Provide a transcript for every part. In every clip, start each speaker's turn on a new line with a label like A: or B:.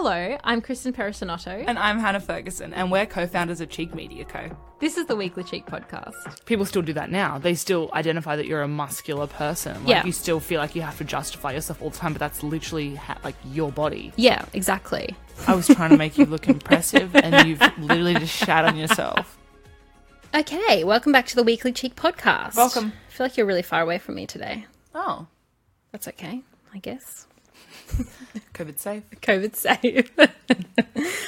A: Hello, I'm Kristin Perissinotto.
B: And I'm Hannah Ferguson, and we're co founders of Cheek Media Co.
A: This is the Weekly Cheek podcast.
B: People still do that now. They still identify that you're a muscular person. Like,
A: Yeah.
B: You still feel like you have to justify yourself all the time, but that's literally ha- like your body.
A: Yeah, exactly.
B: I was trying to make you look impressive, and you've literally just shat on yourself.
A: Okay, welcome back to the Weekly Cheek podcast.
B: Welcome.
A: I feel like you're really far away from me today.
B: Oh,
A: That's okay, I guess.
B: COVID safe.
A: COVID safe.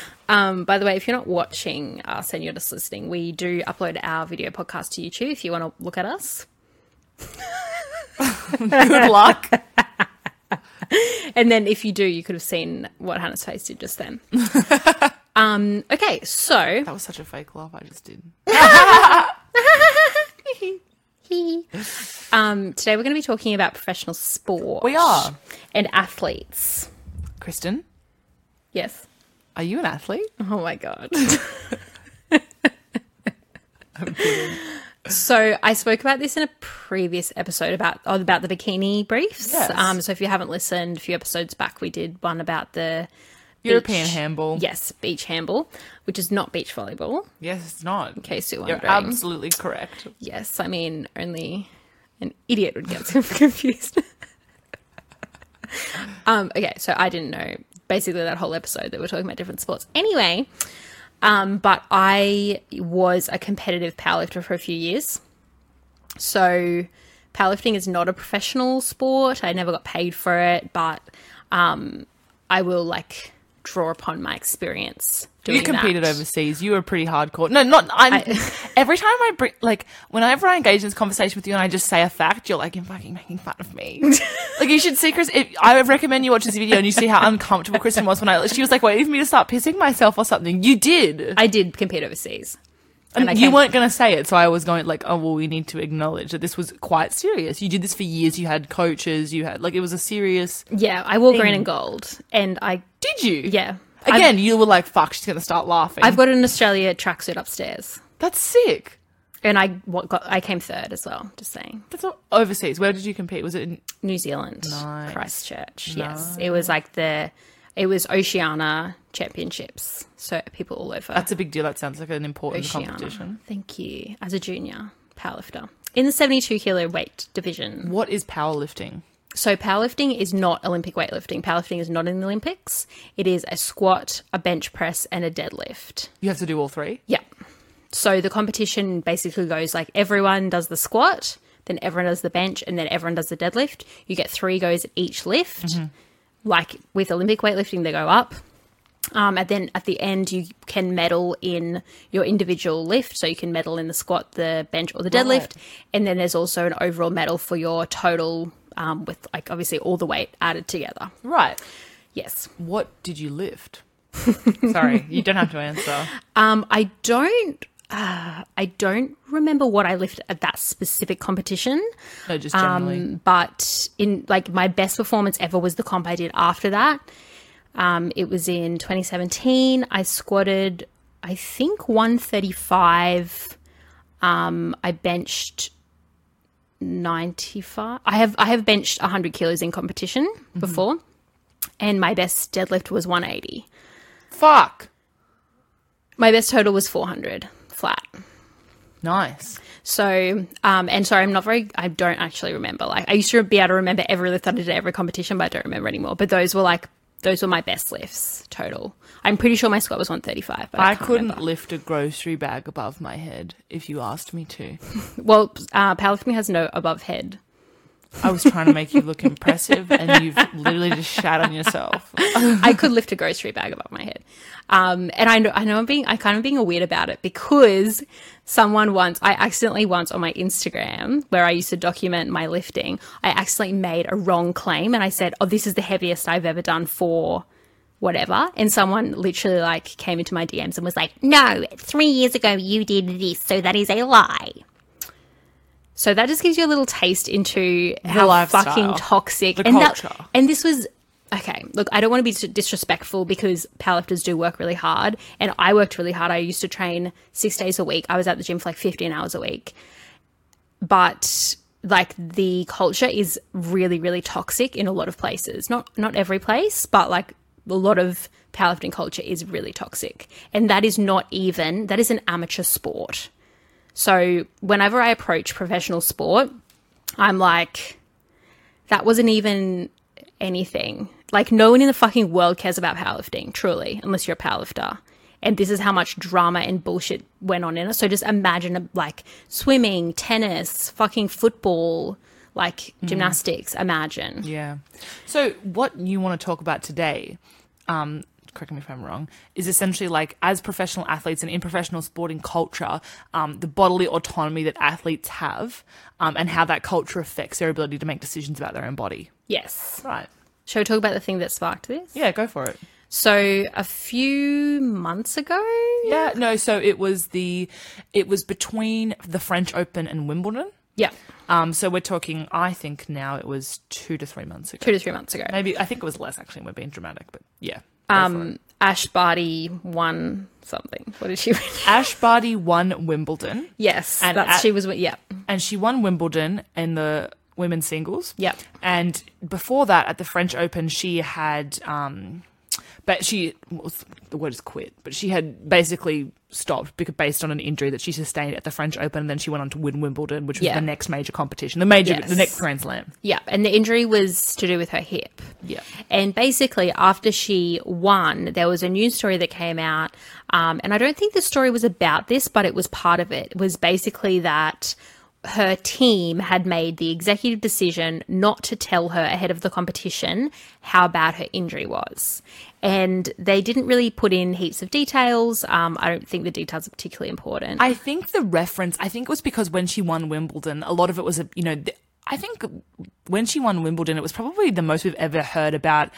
A: um, by the way, if you're not watching us and you're just listening, we do upload our video podcast to YouTube if you want to look at us.
B: Good luck.
A: And then if you do, you could have seen what Hannah's face did just then. um, okay, so
B: That was such a fake laugh I just did.
A: Um, today we're going to be talking about professional sport.
B: We are.
A: And athletes.
B: Kristin,
A: Yes.
B: are you an athlete?
A: Oh my god. So I spoke about this in a previous episode about oh, about the bikini briefs.
B: Yes.
A: Um, so if you haven't listened, a few episodes back, we did one about the
B: European
A: beach-
B: handball.
A: Yes, beach handball, which is not beach volleyball.
B: Yes, it's not.
A: In case you're
B: You're absolutely correct.
A: Yes, I mean only an idiot would get so confused. um, okay, so I didn't know basically that whole episode that we're talking about different sports. Anyway, um, but I was a competitive powerlifter for a few years. So powerlifting is not a professional sport. I never got paid for it, but um, I will like draw upon my experience. Doing
B: You competed
A: that.
B: overseas. You were pretty hardcore. No, not I'm.
A: I-
B: every time I bring, like, whenever I engage in this conversation with you and I just say a fact, you're like, you're fucking making fun of me. like, you should see Chris. If, I recommend you watch this video and you see how uncomfortable Kristin was when I. She was like waiting for me to start pissing myself or something. You did,
A: I did compete overseas.
B: And,
A: I
B: you weren't going to say it, so I was going like, oh well, we need to acknowledge that this was quite serious. You did this for years. You had coaches. You had like it was a serious.
A: Yeah, I wore green and gold, and I
B: Did you?
A: yeah.
B: Again, you were like, fuck, she's going to start laughing.
A: I've got an Australia tracksuit upstairs,
B: That's sick.
A: and I what got I came third as well. Just saying,
B: That's all, overseas. Where did you compete? Was it in
A: New Zealand,
B: Nice.
A: Christchurch. Yes, it was like the it was Oceania Championships, so people all over
B: That's a big deal. That sounds like an important
A: Oceania.
B: competition.
A: Thank you. As a junior powerlifter in the seventy-two kilo weight division.
B: What is powerlifting?
A: So powerlifting is not Olympic weightlifting. Powerlifting is not in the Olympics. It is a squat, a bench press, and a deadlift.
B: You have to do all three.
A: Yeah. So the competition basically goes like everyone does the squat, then everyone does the bench, and then everyone does the deadlift. You get three goes at each lift. Mm-hmm. Like with Olympic weightlifting, they go up. Um, and then at the end, you can medal in your individual lift. So you can medal in the squat, the bench, or the deadlift.
B: Right.
A: And then there's also an overall medal for your total, um, with like obviously all the weight added together.
B: Right.
A: Yes.
B: What did you lift? Sorry, you don't have to answer.
A: Um, I don't. Uh, I don't remember what I lifted at that specific competition.
B: No, just generally.
A: Um, but in like my best performance ever was the comp I did after that. Um, it was in 2017. I squatted, I think 135. Um, I benched 95. I have I have benched 100 kilos in competition before, and my best deadlift was 180.
B: Fuck.
A: My best total was 400 flat.
B: Nice.
A: So, um, and sorry, I'm not very, I don't actually remember. Like, I used to be able to remember every lift that I did at every competition, but I don't remember anymore. But those were like, those were my best lifts total. I'm pretty sure my squat was 135. But I,
B: I couldn't
A: remember.
B: lift a grocery bag above my head if you asked me to.
A: Well, uh, powerlifting has no above head.
B: I was trying to make you look impressive, and you've literally just shat on yourself.
A: I could lift a grocery bag above my head. Um, and I know, I know I'm being, I kind of being a weird about it because someone once, I accidentally once on my Instagram where I used to document my lifting, I accidentally made a wrong claim and I said, oh, this is the heaviest I've ever done for whatever. And someone literally like came into my DMs and was like, no, three years ago you did this, so that is a lie. So that just gives you a little taste into how
B: lifestyle.
A: fucking toxic
B: The
A: and that-
B: culture.
A: and this was okay. Look, I don't want to be disrespectful because powerlifters do work really hard, and I worked really hard. I used to train six days a week. I was at the gym for like fifteen hours a week, but like the culture is really really toxic in a lot of places not not every place but like a lot of powerlifting culture is really toxic. And that is not even, that is an amateur sport. So whenever I approach professional sport, I'm like, that wasn't even anything. Like, no one in the fucking world cares about powerlifting, truly, unless you're a powerlifter. And this is how much drama and bullshit went on in it. So just imagine like swimming, tennis, fucking football, like gymnastics. Imagine.
B: Yeah. So what you want to talk about today, um, correct me if I'm wrong, is essentially like as professional athletes and in professional sporting culture, um, the bodily autonomy that athletes have, um, and how that culture affects their ability to make decisions about their own body.
A: Yes.
B: Right.
A: Shall we talk about the thing that sparked this?
B: Yeah, go for it.
A: So a few months ago,
B: Yeah, no, so it was the it was between the French Open and Wimbledon.
A: yeah,
B: Um, so we're talking I think now it was two to three months ago.
A: two to three months ago.
B: Maybe I think it was less actually, we're being dramatic, but yeah.
A: Um, Ash Barty won something. What did she win?
B: Ash Barty won Wimbledon.
A: yes,
B: And
A: that's
B: at-
A: she was. Yeah,
B: and she won Wimbledon in the women's singles.
A: Yep.
B: And before that, at the French Open, she had, um, but she the word is quit, but she had basically stopped because based on an injury that she sustained at the French Open, and then she went on to win Wimbledon, which was
A: Yeah.
B: the next major competition, the major,
A: Yes.
B: the next Grand Slam.
A: yeah, and the injury was to do with her hip.
B: Yeah.
A: And basically, after she won, there was a news story that came out. Um, and I don't think the story was about this, but it was part of it. It was basically that her team had made the executive decision not to tell her ahead of the competition how bad her injury was. And they didn't really put in heaps of details. Um, I don't think the details are particularly important.
B: I think the reference, I think it was because when she won Wimbledon, a lot of it was, you know, th- I think when she won Wimbledon, it was probably the most we've ever heard about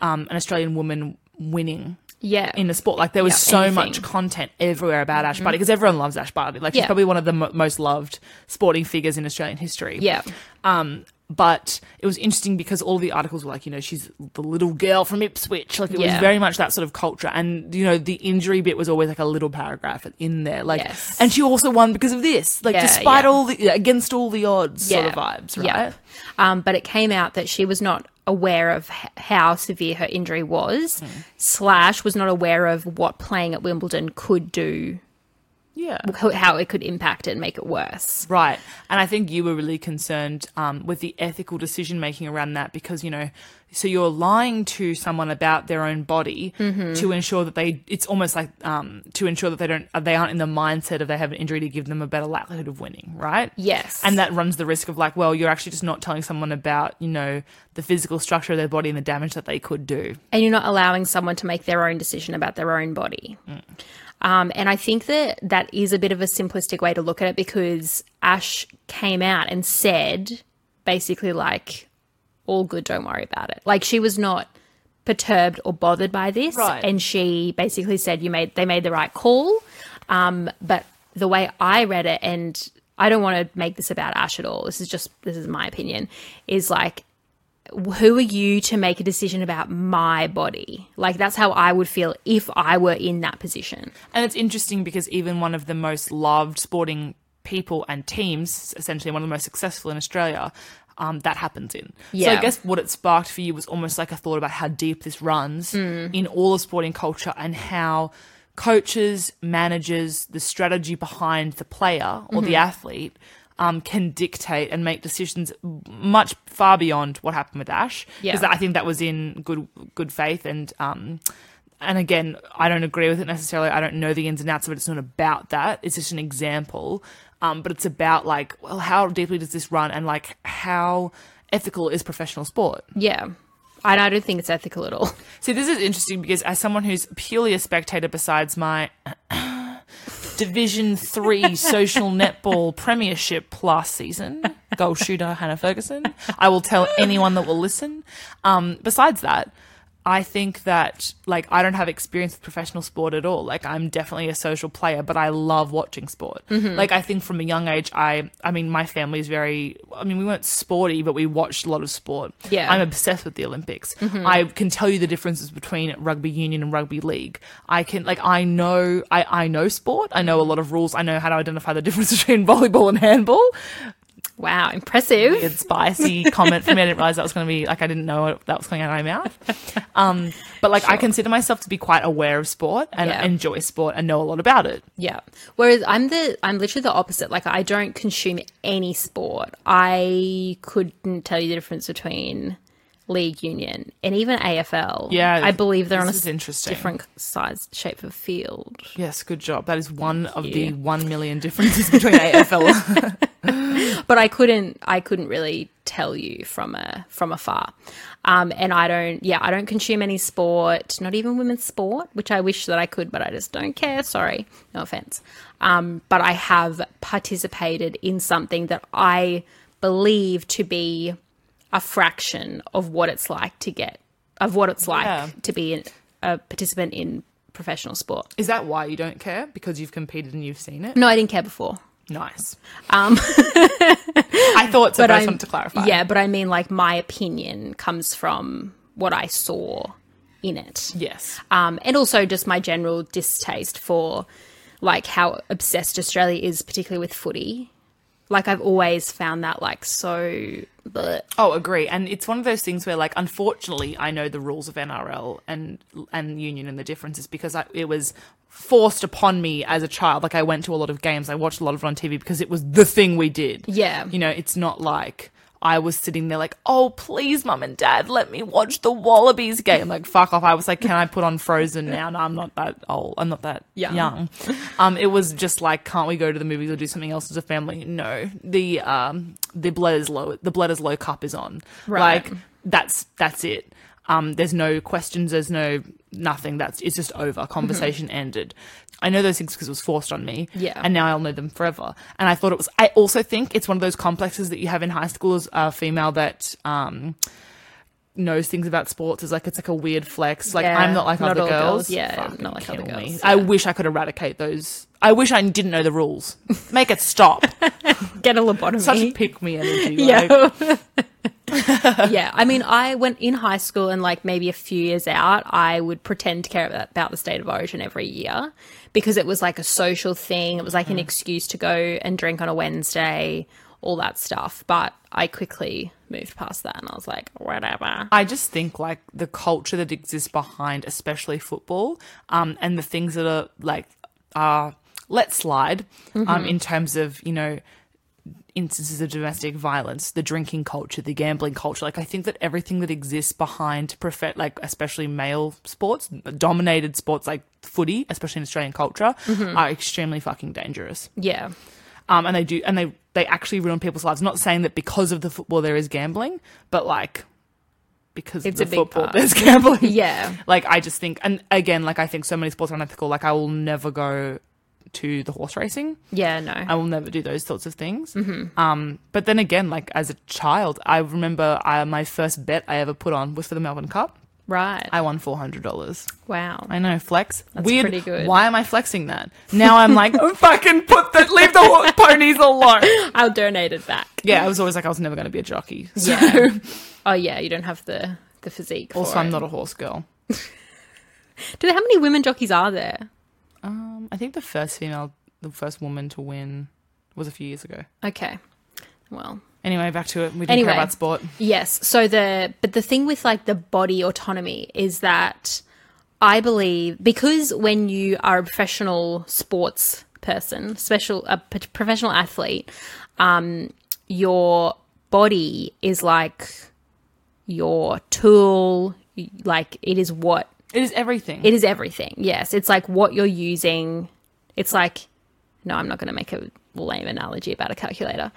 B: um, an Australian woman winning
A: yeah.
B: in the sport. Like there was
A: Yeah,
B: so
A: anything.
B: much content everywhere about Ash Barty because everyone loves Ash Barty. Like she's
A: Yeah.
B: probably one of the mo- most loved sporting figures in Australian history.
A: yeah.
B: Um, but it was interesting because all the articles were like, you know, she's the little girl from Ipswich. Like it was very much that sort of culture. And, you know, the injury bit was always like a little paragraph in there. Like,
A: Yes.
B: and she also won because of this. Like,
A: Yeah,
B: despite
A: yeah.
B: all the, against all the odds sort of
A: Yeah.
B: vibes, right?
A: Yeah. Um, but it came out that she was not aware of h- how severe her injury was,
B: Hmm.
A: slash was not aware of what playing at Wimbledon could do,
B: Yeah.
A: how it could impact it and make it worse.
B: Right. And I think you were really concerned um, with the ethical decision making around that because, you know, so you're lying to someone about their own body to ensure that they, it's almost like um, to ensure that they don't, they aren't in the mindset of they have an injury to give them a better likelihood of winning, right?
A: Yes.
B: And that runs the risk of like, well, you're actually just not telling someone about, you know, the physical structure of their body and the damage that they could do.
A: and you're not allowing someone to make their own decision about their own body. Um, and I think that that is a bit of a simplistic way to look at it because Ash came out and said basically like, all good, don't worry about it. Like she was not perturbed or bothered by this,
B: Right.
A: and she basically said you made they made the right call. Um, but the way I read it, and I don't want to make this about Ash at all. This is just this is my opinion. Is like who are you to make a decision about my body? Like that's how I would feel if I were in that position.
B: And it's interesting because even one of the most loved sporting people and teams, essentially one of the most successful in Australia, um, that happens in.
A: Yeah.
B: So I guess what it sparked for you was almost like a thought about how deep this runs in all of sporting culture and how coaches, managers, the strategy behind the player or the athlete um, can dictate and make decisions much far beyond what happened with Ash.
A: Yeah.
B: Because I think that was in good good faith and um, and again, I don't agree with it necessarily. I don't know the ins and outs of it. It's not about that. It's just an example. Um, but it's about like, well, how deeply does this run, and like how ethical is professional sport?
A: Yeah. And I don't think it's ethical at all.
B: See, this is interesting because as someone who's purely a spectator, besides my Division Three social netball premiership plus season, goal shooter Hannah Ferguson, I will tell anyone that will listen. Um, besides that, I think that like I don't have experience with professional sport at all. Like I'm definitely a social player, but I love watching sport. Mm-hmm. Like I think from a young age, I I mean my family is very. I mean we weren't sporty, but we watched a lot of sport.
A: Yeah.
B: I'm obsessed with the Olympics. Mm-hmm. I can tell you the differences between rugby union and rugby league. I can like I know I I know sport. I know a lot of rules. I know how to identify the difference between volleyball and handball.
A: Wow, impressive.
B: weird spicy comment for me. I didn't realize that was going to be like I didn't know that was coming out of my mouth. Um, but like I consider myself to be quite aware of sport and
A: Yeah.
B: enjoy sport and know a lot about it.
A: Yeah. Whereas I'm the I'm literally the opposite. Like I don't consume any sport. I couldn't tell you the difference between league union and even AFL.
B: Yeah,
A: I believe they're on a
B: interesting.
A: different size shape of field.
B: Yes, good job. That is one of the one million differences between AFL.
A: But I couldn't I couldn't really tell you from a from afar. Um, and I don't yeah, I don't consume any sport, not even women's sport, which I wish that I could, but I just don't care. Sorry. No offense. Um, but I have participated in something that I believe to be a fraction of what it's like to get of what it's like
B: Yeah.
A: to be an, a participant in professional sport.
B: is that why you don't care? Because you've competed and you've seen it?
A: No, I didn't care before.
B: Nice.
A: Um,
B: I thought so, but I just
A: I'm-
B: wanted to clarify.
A: Yeah, but I mean, like, my opinion comes from what I saw in it.
B: Yes.
A: Um, and also just my general distaste for, like, how obsessed Australia is, particularly with footy. Like, I've always found that, like, so. bleh.
B: Oh, agree. And it's one of those things where, like, unfortunately, I know the rules of NRL and and union and the differences because I, it was forced upon me as a child. Like, I went to a lot of games, I watched a lot of it on TV because it was the thing we did.
A: Yeah.
B: You know, it's not like I was sitting there like, oh, please, mum and dad, let me watch the Wallabies game. Like, fuck off. I was like, can I put on Frozen now? No, I'm not that old. I'm not that
A: Young.
B: young. Um, it was just like, can't we go to the movies or do something else as a family? No. The um, the Bledisloe. The Bledisloe cup is on.
A: Right.
B: Like that's that's it. Um, there's no questions. There's no nothing. That's it's just over. Conversation ended. I know those things because it was forced on me.
A: Yeah.
B: And now I'll know them forever. And I thought it was. I also think it's one of those complexes that you have in high school as a female that um knows things about sports is like it's like a weird flex. Like
A: Yeah,
B: I'm not like
A: not
B: other girls.
A: girls. Yeah,
B: Fucking
A: not like other
B: kill me.
A: girls,
B: I wish I could eradicate those. I wish I didn't know the rules. Make it stop.
A: Get a lobotomy.
B: Such a pick me energy.
A: Yeah.
B: Like,
A: yeah. I mean, I went in high school and like maybe a few years out, I would pretend to care about, the state of origin every year because it was like a social thing. It was like an excuse to go and drink on a Wednesday, all that stuff. But I quickly moved past that and I was like, whatever.
B: I just think like the culture that exists behind, especially football, um, and the things that are like are let slide, um, in terms of you know instances of domestic violence, the drinking culture, the gambling culture. Like I think that everything that exists behind profe- like especially male sports, dominated sports like footy, especially in Australian culture, are extremely fucking dangerous.
A: Yeah.
B: Um, and they do, and they they actually ruin people's lives. Not saying that because of the football there is gambling, but like because
A: It's
B: of
A: a
B: the football
A: part.
B: there's gambling.
A: Yeah.
B: Like I just think, and again, like I think so many sports are unethical. Like I will never go to the horse racing.
A: Yeah. No.
B: I will never do those sorts of things. Mm-hmm. Um, but then again, like as a child, I remember I, my first bet I ever put on was for the Melbourne Cup.
A: right.
B: I won four hundred dollars.
A: wow.
B: I know, flex.
A: That's
B: Weird.
A: pretty good.
B: Why am I flexing that? Now I'm like, oh, fucking put the leave the horse ponies alone.
A: I'll donate it back.
B: Yeah, I was always like, I was never going to be a jockey. So,
A: Yeah. oh, yeah. You don't have the, the physique.
B: also, I'm
A: it.
B: not a horse girl.
A: Do they, how many women jockeys are there?
B: Um, I think the first female, the first woman to win was a few years ago.
A: Okay. Well,
B: Anyway, back to it. We didn't
A: Anyway.
B: care about sport.
A: Yes. So the but the thing with like the body autonomy is that I believe because when you are a professional sports person, special a p- professional athlete, um, your body is like your tool. Like it is what
B: It is everything.
A: it is everything. Yes, it's like what you're using. It's like no, I'm not going to make a lame analogy about a calculator.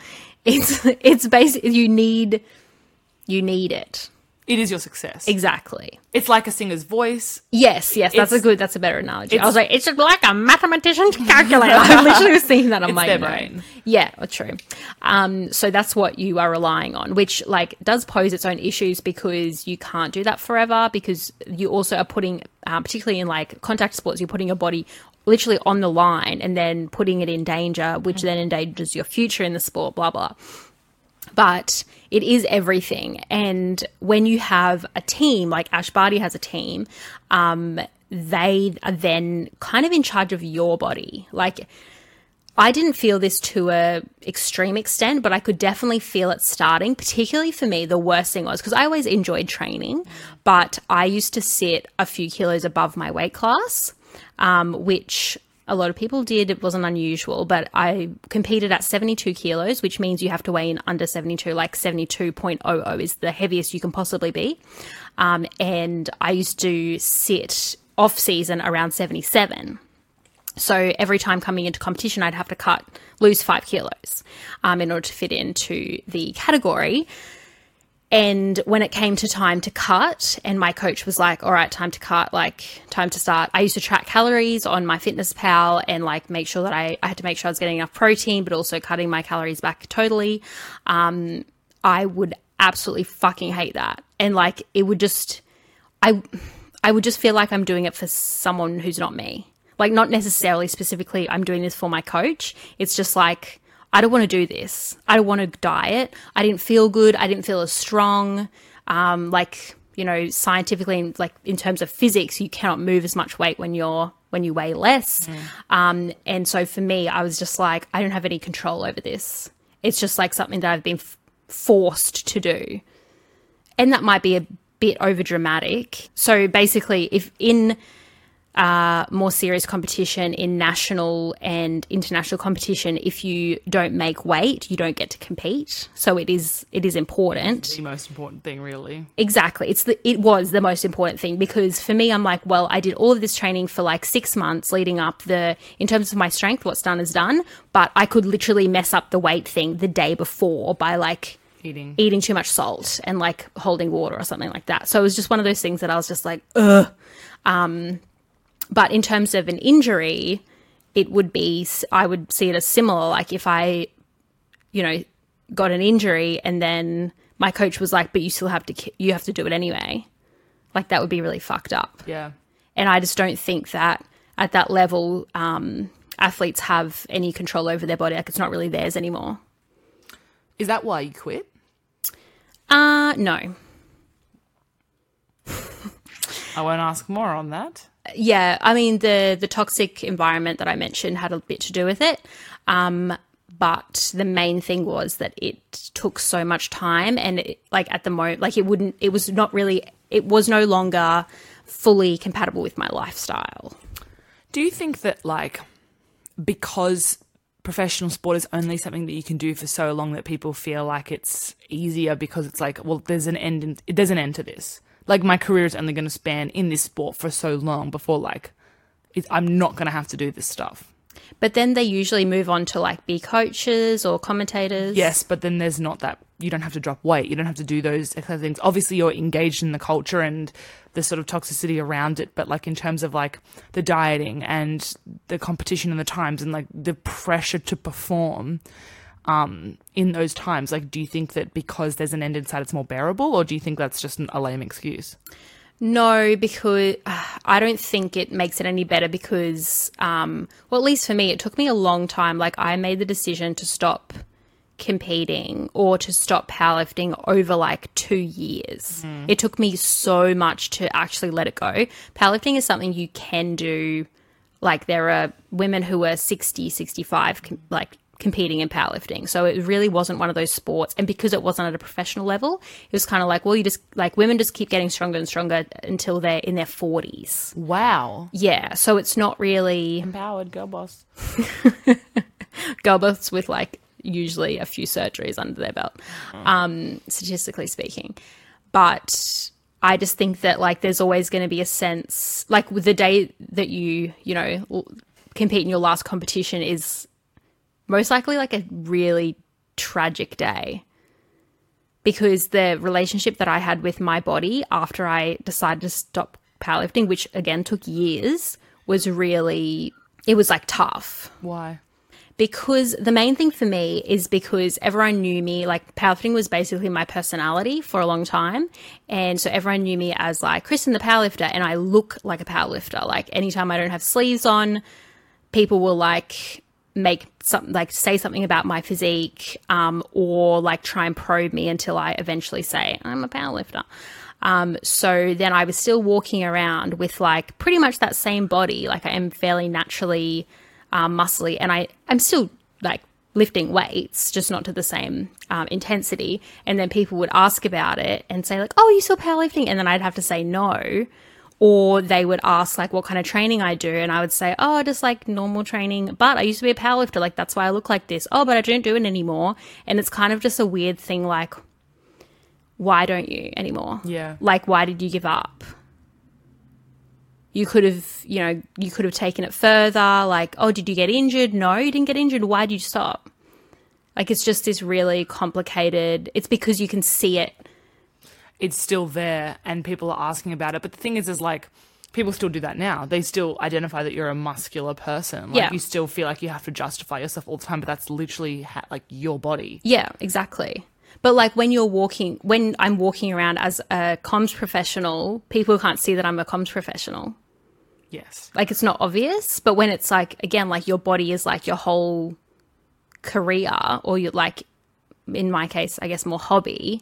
A: It's it's basically you need you need it
B: it is your success.
A: exactly.
B: It's like a singer's voice.
A: Yes, yes, that's a good. That's a better analogy. I was like, it's like a mathematician's calculator. I literally was thinking that.
B: It's their
A: no.
B: brain.
A: Yeah, true. Um, so that's what you are relying on, which like does pose its own issues because you can't do that forever because you also are putting, um, particularly in like contact sports, you're putting your body literally on the line and then putting it in danger, which then endangers your future in the sport. Blah blah but it is everything. And when you have a team, like Ash Barty has a team, um, they are then kind of in charge of your body. Like, I didn't feel this to a extreme extent, but I could definitely feel it starting. Particularly for me, the worst thing was because I always enjoyed training, but I used to sit a few kilos above my weight class, um, which a lot of people did. It wasn't unusual, but I competed at 72 kilos, which means you have to weigh in under 72, like 72.00 is the heaviest you can possibly be. Um, and I used to sit off season around 77. So every time coming into competition, I'd have to cut, lose five kilos um, in order to fit into the category. And when it came to time to cut, and my coach was like, all right, time to cut, like, time to start. I used to track calories on MyFitnessPal and like make sure that I, I had to make sure I was getting enough protein, but also cutting my calories back totally. Um, I would absolutely fucking hate that. And like, it would just, I, I would just feel like I'm doing it for someone who's not me. Like, not necessarily specifically, I'm doing this for my coach. It's just like, I don't want to do this. I don't want to diet. I didn't feel good. I didn't feel as strong. Um, like, you know, scientifically, like in terms of physics, you cannot move as much weight when you're when you weigh less. Mm. Um, and so for me, I was just like, I don't have any control over this. It's just like something that I've been f- forced to do, and that might be a bit over dramatic. So basically, if in uh, more serious competition in national and international competition. If you don't make weight you don't get to compete. So it is it is important.
B: The most important thing really.
A: Exactly. It's the it was the most important thing because for me i'm like well i did all of this training for like six months leading up the in terms of my strength what's done is done but i could literally mess up the weight thing the day before by like
B: eating.
A: eating too much salt and like holding water or something like that. So it was just one of those things that i was just like ugh. Um but in terms of an injury, it would be, I would see it as similar. Like if I, you know, got an injury and then my coach was like, but you still have to, you have to do it anyway. Like that would be really fucked up.
B: Yeah.
A: And I just don't think that at that level, um, athletes have any control over their body. Like it's not really theirs anymore.
B: Is that why you quit?
A: Uh, no.
B: I won't ask more on that
A: yeah, I mean the the toxic environment that I mentioned had a bit to do with it. Um, but the main thing was that it took so much time and it, like at the moment like it wouldn't it was not really it was no longer fully compatible with my lifestyle.
B: Do you think that like because professional sport is only something that you can do for so long that people feel like it's easier because it's like well there's an end in, there's an end to this like my career is only going to span in this sport for so long before like I'm not going to have to do this stuff.
A: But then they usually move on to like be coaches or commentators.
B: Yes, but then there's not that you don't have to drop weight. You don't have to do those kind of things. Obviously, you're engaged in the culture and the sort of toxicity around it. But like in terms of like the dieting and the competition and the times and like the pressure to perform, um, in those times? Like, do you think that because there's an end inside, it's more bearable, or do you think that's just a lame excuse?
A: No, because uh, I don't think it makes it any better because, um, well, at least for me, it took me a long time. Like, I made the decision to stop competing or to stop powerlifting over like two years. Mm. It took me so much to actually let it go. Powerlifting is something you can do. Like, there are women who are 60, 65, like competing in powerlifting. So it really wasn't one of those sports. And because it wasn't at a professional level, it was kind of like, well, you just like women just keep getting stronger and stronger until they're in their 40s.
B: Wow.
A: Yeah. So it's not really
B: empowered girl boss.
A: girl boss with like usually a few surgeries under their belt, um, statistically speaking. But I just think that like there's always going to be a sense like with the day that you, you know, compete in your last competition is most likely like a really tragic day because the relationship that I had with my body after I decided to stop powerlifting, which again took years, was really, it was like tough.
B: Why?
A: Because the main thing for me is because everyone knew me, like powerlifting was basically my personality for a long time. And so everyone knew me as like Kristin the powerlifter, and I look like a powerlifter. Like anytime I don't have sleeves on, people will like make something like say something about my physique um, or like try and probe me until I eventually say I'm a powerlifter. Um, so then I was still walking around with like pretty much that same body. Like I am fairly naturally um, muscly, and I I'm still like lifting weights, just not to the same um, intensity. And then people would ask about it and say like, "Oh, you still powerlifting?" And then I'd have to say no. Or they would ask like what kind of training I do, and I would say, "Oh, just like normal training." But I used to be a powerlifter, like that's why I look like this. Oh, but I don't do it anymore, and it's kind of just a weird thing. Like, why don't you anymore?
B: Yeah.
A: Like, why did you give up? You could have, you know, you could have taken it further. Like, oh, did you get injured? No, you didn't get injured. Why did you stop? Like, it's just this really complicated. It's because you can see it.
B: It's still there and people are asking about it. But the thing is, is like people still do that now. They still identify that you're a muscular person. Like
A: Yeah.
B: you still feel like you have to justify yourself all the time, but that's literally ha- like your body.
A: Yeah, exactly. But like when you're walking, when I'm walking around as a comms professional, people can't see that I'm a comms professional.
B: Yes.
A: like it's not obvious but when it's like again like your body is like your whole career or you like in my case i guess more hobby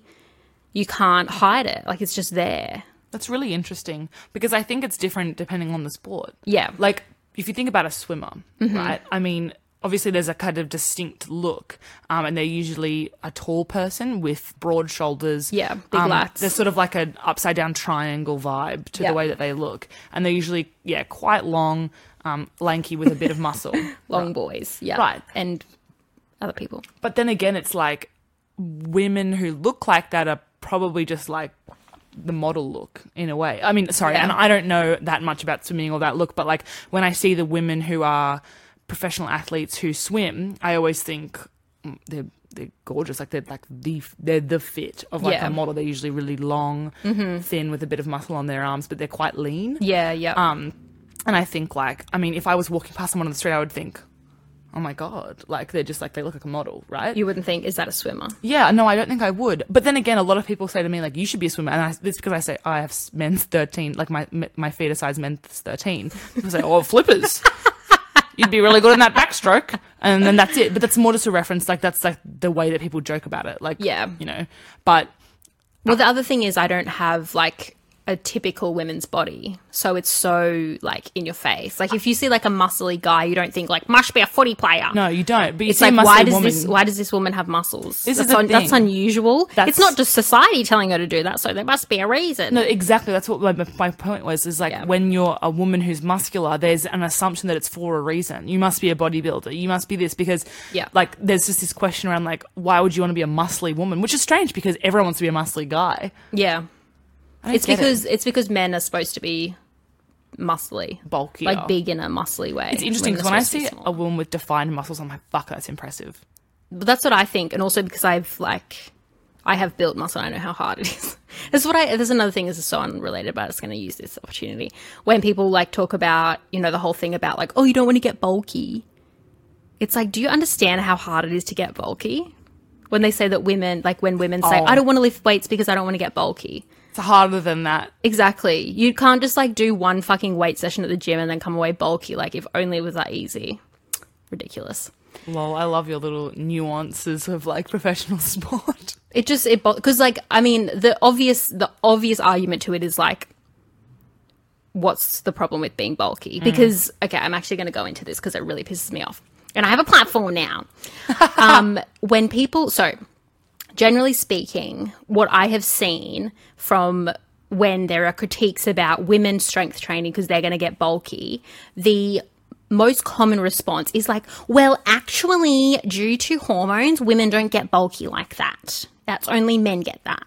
A: you can't hide it like it's just there
B: That's really interesting because I think it's different depending on the sport.
A: yeah
B: Like if you think about a swimmer,
A: Mm-hmm.
B: right? I mean, obviously there's a kind of distinct look, um, and they're usually a tall person with broad shoulders.
A: Yeah, big
B: um,
A: lats.
B: They're sort of like an upside down triangle vibe to
A: Yeah.
B: the way that they look, and they're usually yeah quite long, um, lanky with a bit of muscle.
A: long boys yeah
B: Right.
A: and other people
B: But then again, it's like women who look like that are probably just like the model look in a way. I mean, sorry,
A: Yeah.
B: and I don't know that much about swimming or that look, but like when I see the women who are professional athletes who swim, I always think mm, they're they're gorgeous. Like they're like the they're the fit of like
A: Yeah. Mm-hmm.
B: a model. They're usually really long, thin with a bit of muscle on their arms, but they're quite lean.
A: yeah yeah
B: Um, and I think like, I mean, if I was walking past someone on the street, I would think, oh my god, like they're just like they look like a model, right?
A: you wouldn't think is that a swimmer
B: Yeah, no, I don't think I would. But then again, a lot of people say to me like, "You should be a swimmer," and I, it's because I say I have men's thirteen, like my my feet are size men's thirteen. People say, "Oh, flippers." You'd be really good in that backstroke, and then that's it. But that's more just a reference, like that's like the way that people joke about it, like
A: Yeah.
B: you know. But
A: well the other thing is i don't have like a typical women's body so it's so like in your face like if you see like a muscly guy you don't think like must be a footy player
B: no, you don't. But you
A: It's
B: see
A: like why does
B: woman,
A: this why does this woman have muscles?
B: This is
A: that's,
B: the
A: un- that's unusual.
B: That's-
A: it's not just society telling her to do that, so there must be a reason.
B: No, exactly. That's what my, my point was. Is like
A: Yeah.
B: when you're a woman who's muscular, there's an assumption that it's for a reason. You must be a bodybuilder. You must be this because,
A: Yeah.
B: like, there's just this question around like, why would you want to be a muscly woman? Which is strange because everyone wants to be a muscly guy.
A: yeah, it's
B: get it.
A: because it's because men are supposed to be muscly,
B: bulky,
A: like big in a muscly way.
B: It's interesting because when I
A: are supposed to be
B: see a woman with defined muscles, I'm like, fuck, that's impressive.
A: But that's what I think, and also because I've like I have built muscle. I know how hard it is. This is what I. There's another thing. This is so unrelated, but I'm just going to use this opportunity when people like talk about you know the whole thing about like oh you don't want to get bulky. It's like, do you understand how hard it is to get bulky? When they say that women, like when women say,
B: Oh.
A: I don't want to lift weights because I don't want to get bulky.
B: It's harder than that.
A: Exactly. You can't just like do one fucking weight session at the gym and then come away bulky. Like if only it was that easy. Ridiculous.
B: Lol, I love your little nuances of like professional sport.
A: It just it because like I mean the obvious the obvious argument to it is like what's the problem with being bulky? Because okay, I'm actually going to go into this because it really pisses me off, and I have a platform now. um, when people so generally speaking, what I have seen from when there are critiques about women's strength training because they're going to get bulky, the most common response is like, well, actually, due to hormones, women don't get bulky like that. That's only men get that.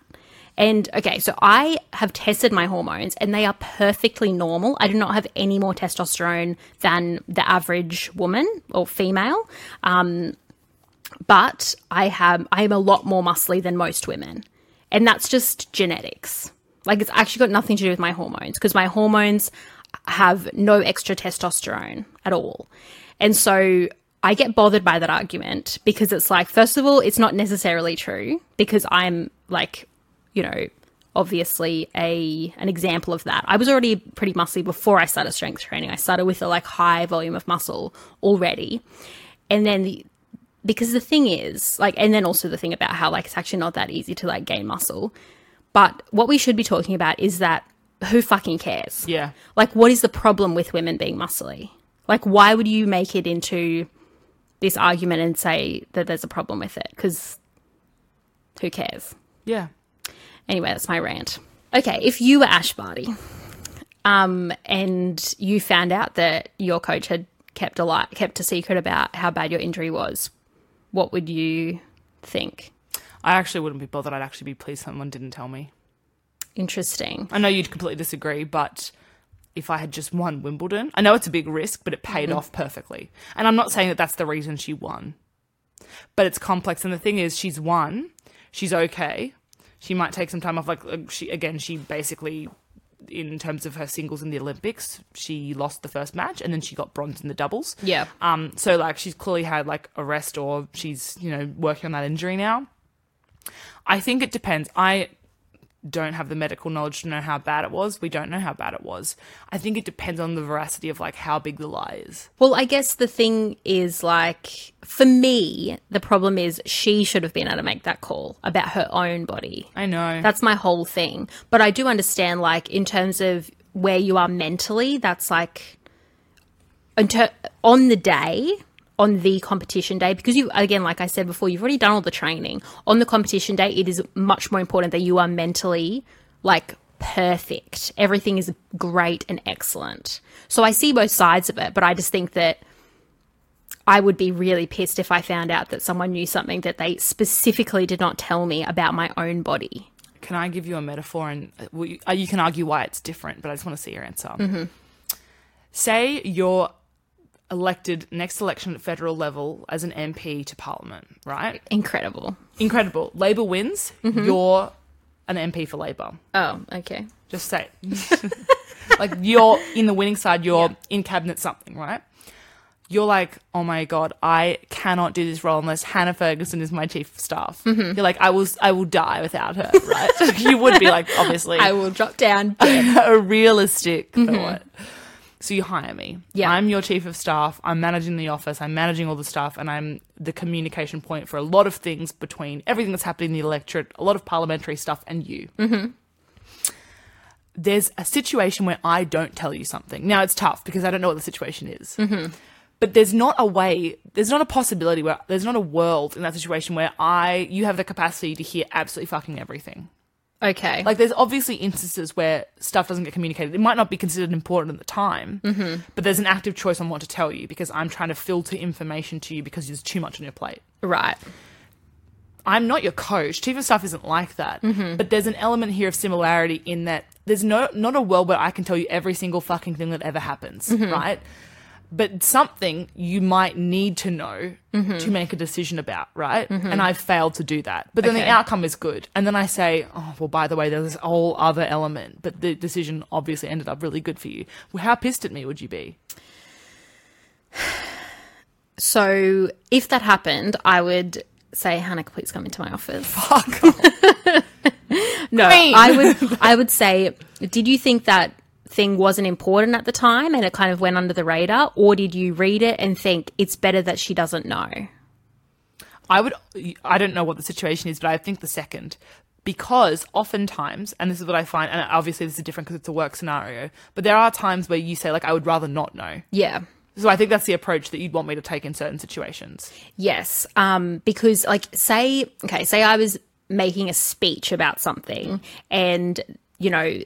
A: And okay, so I have tested my hormones and they are perfectly normal. I do not have any more testosterone than the average woman or female. Um, but I have I am a lot more muscly than most women. And that's just genetics. Like it's actually got nothing to do with my hormones because my hormones have no extra testosterone at all. And so I get bothered by that argument because it's like first of all it's not necessarily true because I'm like you know obviously a an example of that. I was already pretty muscly before I started strength training. I started with a like high volume of muscle already. And then the because the thing is like and then also the thing about how like it's actually not that easy to like gain muscle but what we should be talking about is that who fucking cares
B: Yeah.
A: like what is the problem with women being muscly Like, why would you make it into this argument and say that there's a problem with it? Because who cares?
B: Yeah.
A: Anyway, that's my rant. Okay, if you were Ash Barty, um, and you found out that your coach had kept a li- kept a secret about how bad your injury was, what would you think?
B: I actually wouldn't be bothered. I'd actually be pleased someone didn't tell me.
A: Interesting.
B: I know you'd completely disagree, but if I had just won Wimbledon, I know it's a big risk, but it paid off perfectly. And I'm not saying that that's the reason she won, but it's complex. And the thing is, she's won. She's okay. She might take some time off. Like uh, she again, she basically, in terms of her singles in the Olympics, she lost the first match, and then she got bronze in the doubles.
A: Yeah.
B: Um. So like, she's clearly had like a rest, or she's you know working on that injury now. I think it depends. I don't have the medical knowledge to know how bad it was. We don't know how bad it was. I think it depends on the veracity of like how big the lie is.
A: Well, I guess the thing is like for me, the problem is she should have been able to make that call about her own body.
B: I know.
A: That's my whole thing. But I do understand, like, in terms of where you are mentally, that's like on the day, on the competition day, because you, again, like I said before, you've already done all the training. On the competition day, it is much more important that you are mentally like perfect. Everything is great and excellent. So I see both sides of it, but I just think that. I would be really pissed if I found out that someone knew something that they specifically did not tell me about my own body.
B: can I give you a metaphor and uh, you, uh, you can argue why it's different, but I just want to see your answer. Say you're elected next election at federal level as an MP to Parliament, right?
A: Incredible.
B: Incredible. Labor wins. Mm-hmm. You're an MP for Labor.
A: Oh, okay.
B: Just say like you're in the winning side, you're in cabinet something, right? You're like, oh my god, I cannot do this role unless Hannah Ferguson is my chief of staff. Mm-hmm. You're like, I will, I will die without her, right? you would be like, obviously,
A: I will drop down.
B: a realistic mm-hmm. thought. So you hire me.
A: Yeah.
B: I'm your chief of staff. I'm managing the office. I'm managing all the stuff, and I'm the communication point for a lot of things between everything that's happening in the electorate, a lot of parliamentary stuff, and you. Mm-hmm. There's a situation where I don't tell you something. Now it's tough because I don't know what the situation is. Mm-hmm. But there's not a way, there's not a possibility where, there's not a world in that situation where I, you have the capacity to hear absolutely fucking everything.
A: Okay.
B: Like, there's obviously instances where stuff doesn't get communicated. It might not be considered important at the time, mm-hmm. but there's an active choice on what to tell you because I'm trying to filter information to you because there's too much on your plate.
A: right.
B: I'm not your coach. Chief of staff isn't like that. Mm-hmm. But there's an element here of similarity in that there's no not a world where I can tell you every single fucking thing that ever happens, mm-hmm. right? But something you might need to know mm-hmm. to make a decision about, right? Mm-hmm. And I've failed to do that. But then the outcome is good. And then I say, oh, well, by the way, there's this whole other element, but the decision obviously ended up really good for you. Well, how pissed at me would you be?
A: So if that happened, I would say, Hannah, please come into my office.
B: Fuck.
A: No. I would. I would say, did you think that thing wasn't important at the time and it kind of went under the radar, or did you read it and think it's better that she doesn't know?
B: I would, I don't know what the situation is, but I think the second. Because oftentimes, and this is what I find, and obviously this is different because it's a work scenario, but there are times where you say, like, I would rather not know.
A: Yeah.
B: So I think that's the approach that you'd want me to take in certain situations.
A: Yes, um, because like say okay, say I was making a speech about something, and you know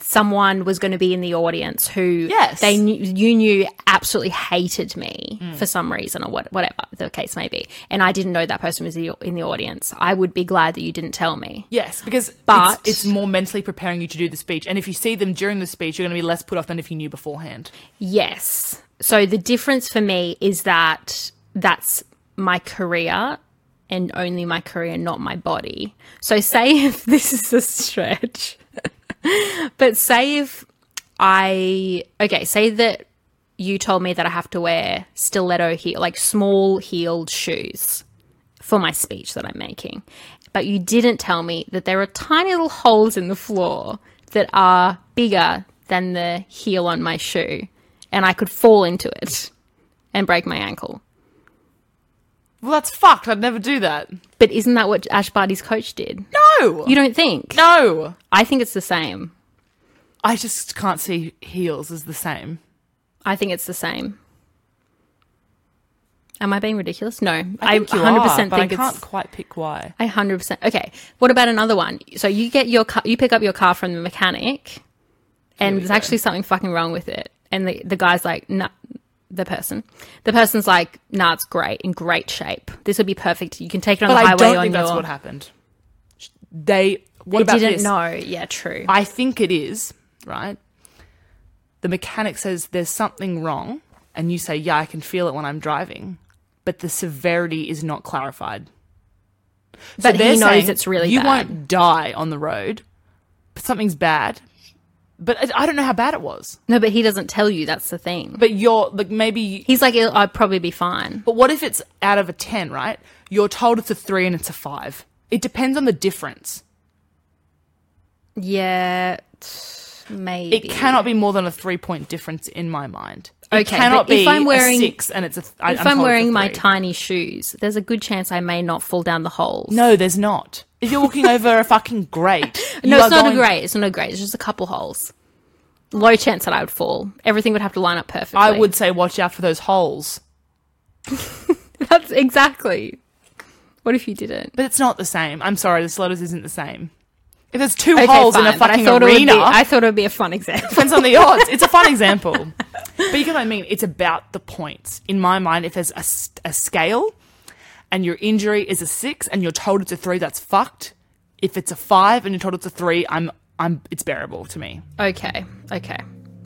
A: someone was going to be in the audience who
B: Yes.
A: they knew, you knew absolutely hated me mm. for some reason or what, whatever the case may be, and I didn't know that person was in the audience. I would be glad that you didn't tell me.
B: Yes, because
A: But-
B: it's, it's more mentally preparing you to do the speech. And if you see them during the speech, you're going to be less put off than if you knew beforehand.
A: Yes. So the difference for me is that that's my career and only my career, not my body. So say if this is a stretch, but say if I, okay, say that you told me that I have to wear stiletto heel, like small heeled shoes for my speech that I'm making. But you didn't tell me that there are tiny little holes in the floor that are bigger than the heel on my shoe, and I could fall into it and break my ankle.
B: Well, that's fucked. I'd never do that.
A: But isn't that what Ash Barty's coach did?
B: No.
A: You don't think?
B: no.
A: I think it's the same.
B: I just can't see heels as the same.
A: I think it's the same. Am I being ridiculous? No,
B: I think you
A: 100%
B: are,
A: think
B: but I can't quite pick why.
A: I hundred percent. Okay, what about another one? So you get your car, you pick up your car from the mechanic, and there's
B: go.
A: actually something fucking wrong with it, and the the guy's like, nah, the person, the person's like, nah, it's great, in great shape. This would be perfect. You can take it on
B: But
A: the
B: I
A: highway
B: don't
A: on
B: think that's
A: your.
B: what happened. They what
A: They
B: about
A: didn't
B: this?
A: know. Yeah, true.
B: I think it is, right? The mechanic says there's something wrong, and you say, Yeah, I can feel it when I'm driving, but the severity is not clarified.
A: But he
B: they're
A: knows it's really
B: You
A: bad.
B: won't die on the road, but something's bad. But I- don't know how bad it was.
A: no, but he doesn't tell you. That's the thing.
B: But you're like maybe.
A: He's like, I'd probably be fine.
B: But what if it's out of a 10, right? You're told it's a 3 and it's a 5. It depends on the difference.
A: Yeah, maybe.
B: It cannot be more than a three point difference in my mind. It
A: Okay,
B: cannot
A: but if I'm wearing-
B: six and it's a. I,
A: If I'm,
B: a
A: wearing my tiny shoes, there's a good chance I may not fall down the holes.
B: no, there's not. If you're walking over a fucking grate,
A: no, it's not
B: going-
A: a grate. It's not a grate. It's just a couple holes. Low chance that I would fall. Everything would have to line up perfectly.
B: I would say watch out for those holes,
A: That's exactly. What if you didn't?
B: but it's not the same. I'm sorry, the Slotters isn't the same. If there's two
A: Okay,
B: holes in a
A: I
B: fucking
A: would
B: arena,
A: be. I thought it would be a fun example.
B: depends on the odds. It's a fun example, but you get what I mean. It's about the points. In my mind, if there's a, a scale and your injury is a six and you're told it's a three, that's fucked. If it's a five and you're told it's a three, I'm I'm it's bearable to me.
A: Okay. Okay.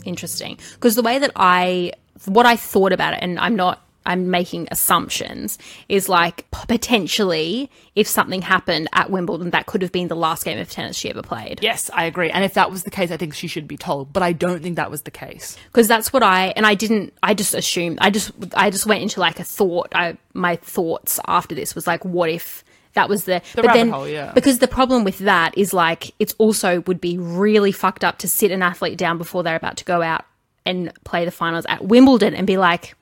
A: Interesting. Because the way that I, what I thought about it, and I'm not, I'm making assumptions, is like potentially if something happened at Wimbledon, that could have been the last game of tennis she ever played.
B: Yes, I agree. And if that was the case, I think she should be told. But I don't think that was the case.
A: Because that's what I, and I didn't, I just assumed, I just, I just went into like a thought. I, my thoughts after this was like, what if that was the,
B: The
A: but then,
B: hole, yeah.
A: Because the problem with that is like, it's also would be really fucked up to sit an athlete down before they're about to go out and play the finals at Wimbledon and be like,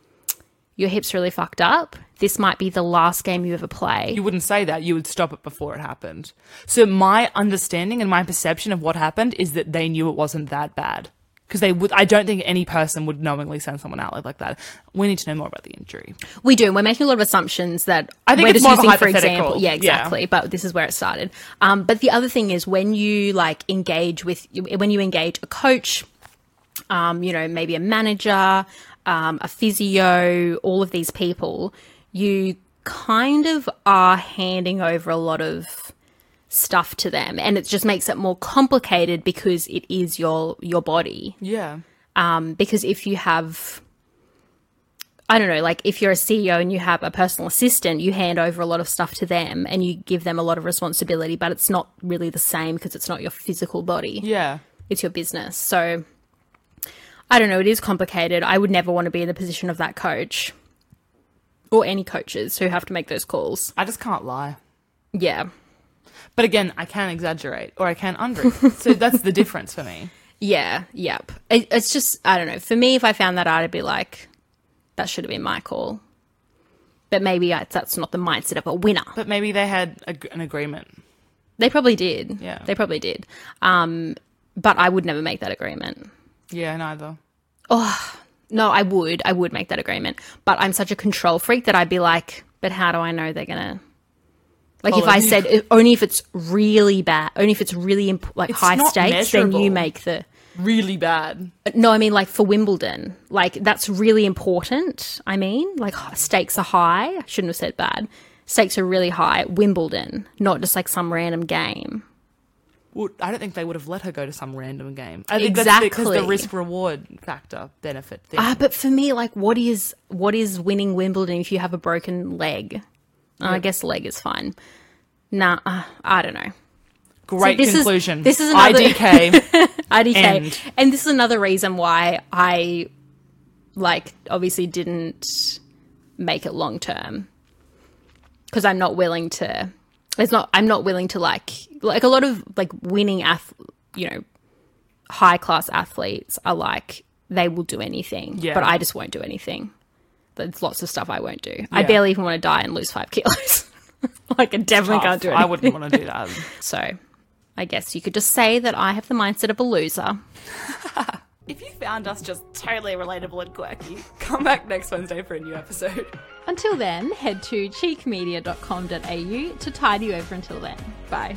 A: your hip's really fucked up. This might be the last game you ever play.
B: You wouldn't say that. You would stop it before it happened. So my understanding and my perception of what happened is that they knew it wasn't that bad. Because they would, I don't think any person would knowingly send someone out like that. We need to know more about the injury.
A: We do. We're making a lot of assumptions that
B: I think
A: we're
B: it's
A: just
B: more
A: using for
B: hypothetical.
A: example. Yeah,
B: Yeah.
A: exactly. But this is where it started. Um, but the other thing is when you like engage with when you engage a coach, um, you know, maybe a manager, um, a physio, all of these people, you kind of are handing over a lot of stuff to them, and it just makes it more complicated because it is your your body
B: Yeah.
A: um, because if you have i don't know like if you're a ceo and you have a personal assistant you hand over a lot of stuff to them and you give them a lot of responsibility but it's not really the same because it's not your physical body
B: Yeah.
A: it's your business so i don't know it is complicated i would never want to be in the position of that coach or any coaches who have to make those calls
B: I just can't lie.
A: yeah
B: But again, I can exaggerate or I can under. so that's the difference for me.
A: yeah yep it, it's just i don't know for me if i found that out i'd be like that should have been my call but maybe I, that's not the mindset of a winner
B: But maybe they had a, an agreement.
A: They probably did.
B: Yeah.
A: They probably did. Um, but I would never make that agreement.
B: Yeah, neither.
A: Oh, no, I would. I would make that agreement. But I'm such a control freak that I'd be like, but how do I know they're going to. Like oh,
B: if
A: I said if- only if it's really bad, only if it's really imp- like
B: It's
A: high stakes, then you make the.
B: Really bad.
A: Uh, no, I mean like for Wimbledon, like that's really important. I mean, like stakes are high. I shouldn't have said bad. Stakes are really high Wimbledon, not just like some random game.
B: Well, I don't think they would have let her go to some random game. I think that's because the risk reward factor benefit thing.
A: Ah, but for me, like, what is what is winning Wimbledon if you have a broken leg? Uh, I guess leg is fine. Nah, uh, I don't know.
B: Great
A: this is-
B: conclusion.
A: this is another-
B: IDK.
A: IDK,
B: End.
A: and this is another reason why I like obviously didn't make it long term because I'm not willing to. It's not. I'm not willing to like like a lot of like winning ath. You know, high class athletes are like they will do anything,
B: Yeah.
A: but I just won't do anything. There's lots of stuff I won't do. I barely even want to die and lose five kilos. like I definitely can't do it.
B: I wouldn't want to do that.
A: So I guess you could just say that I have the mindset of a loser.
B: If you found us just totally relatable and quirky, come back next Wednesday for a new episode.
A: Until then, head to cheekmedia.com.au to tide you over until then. Bye.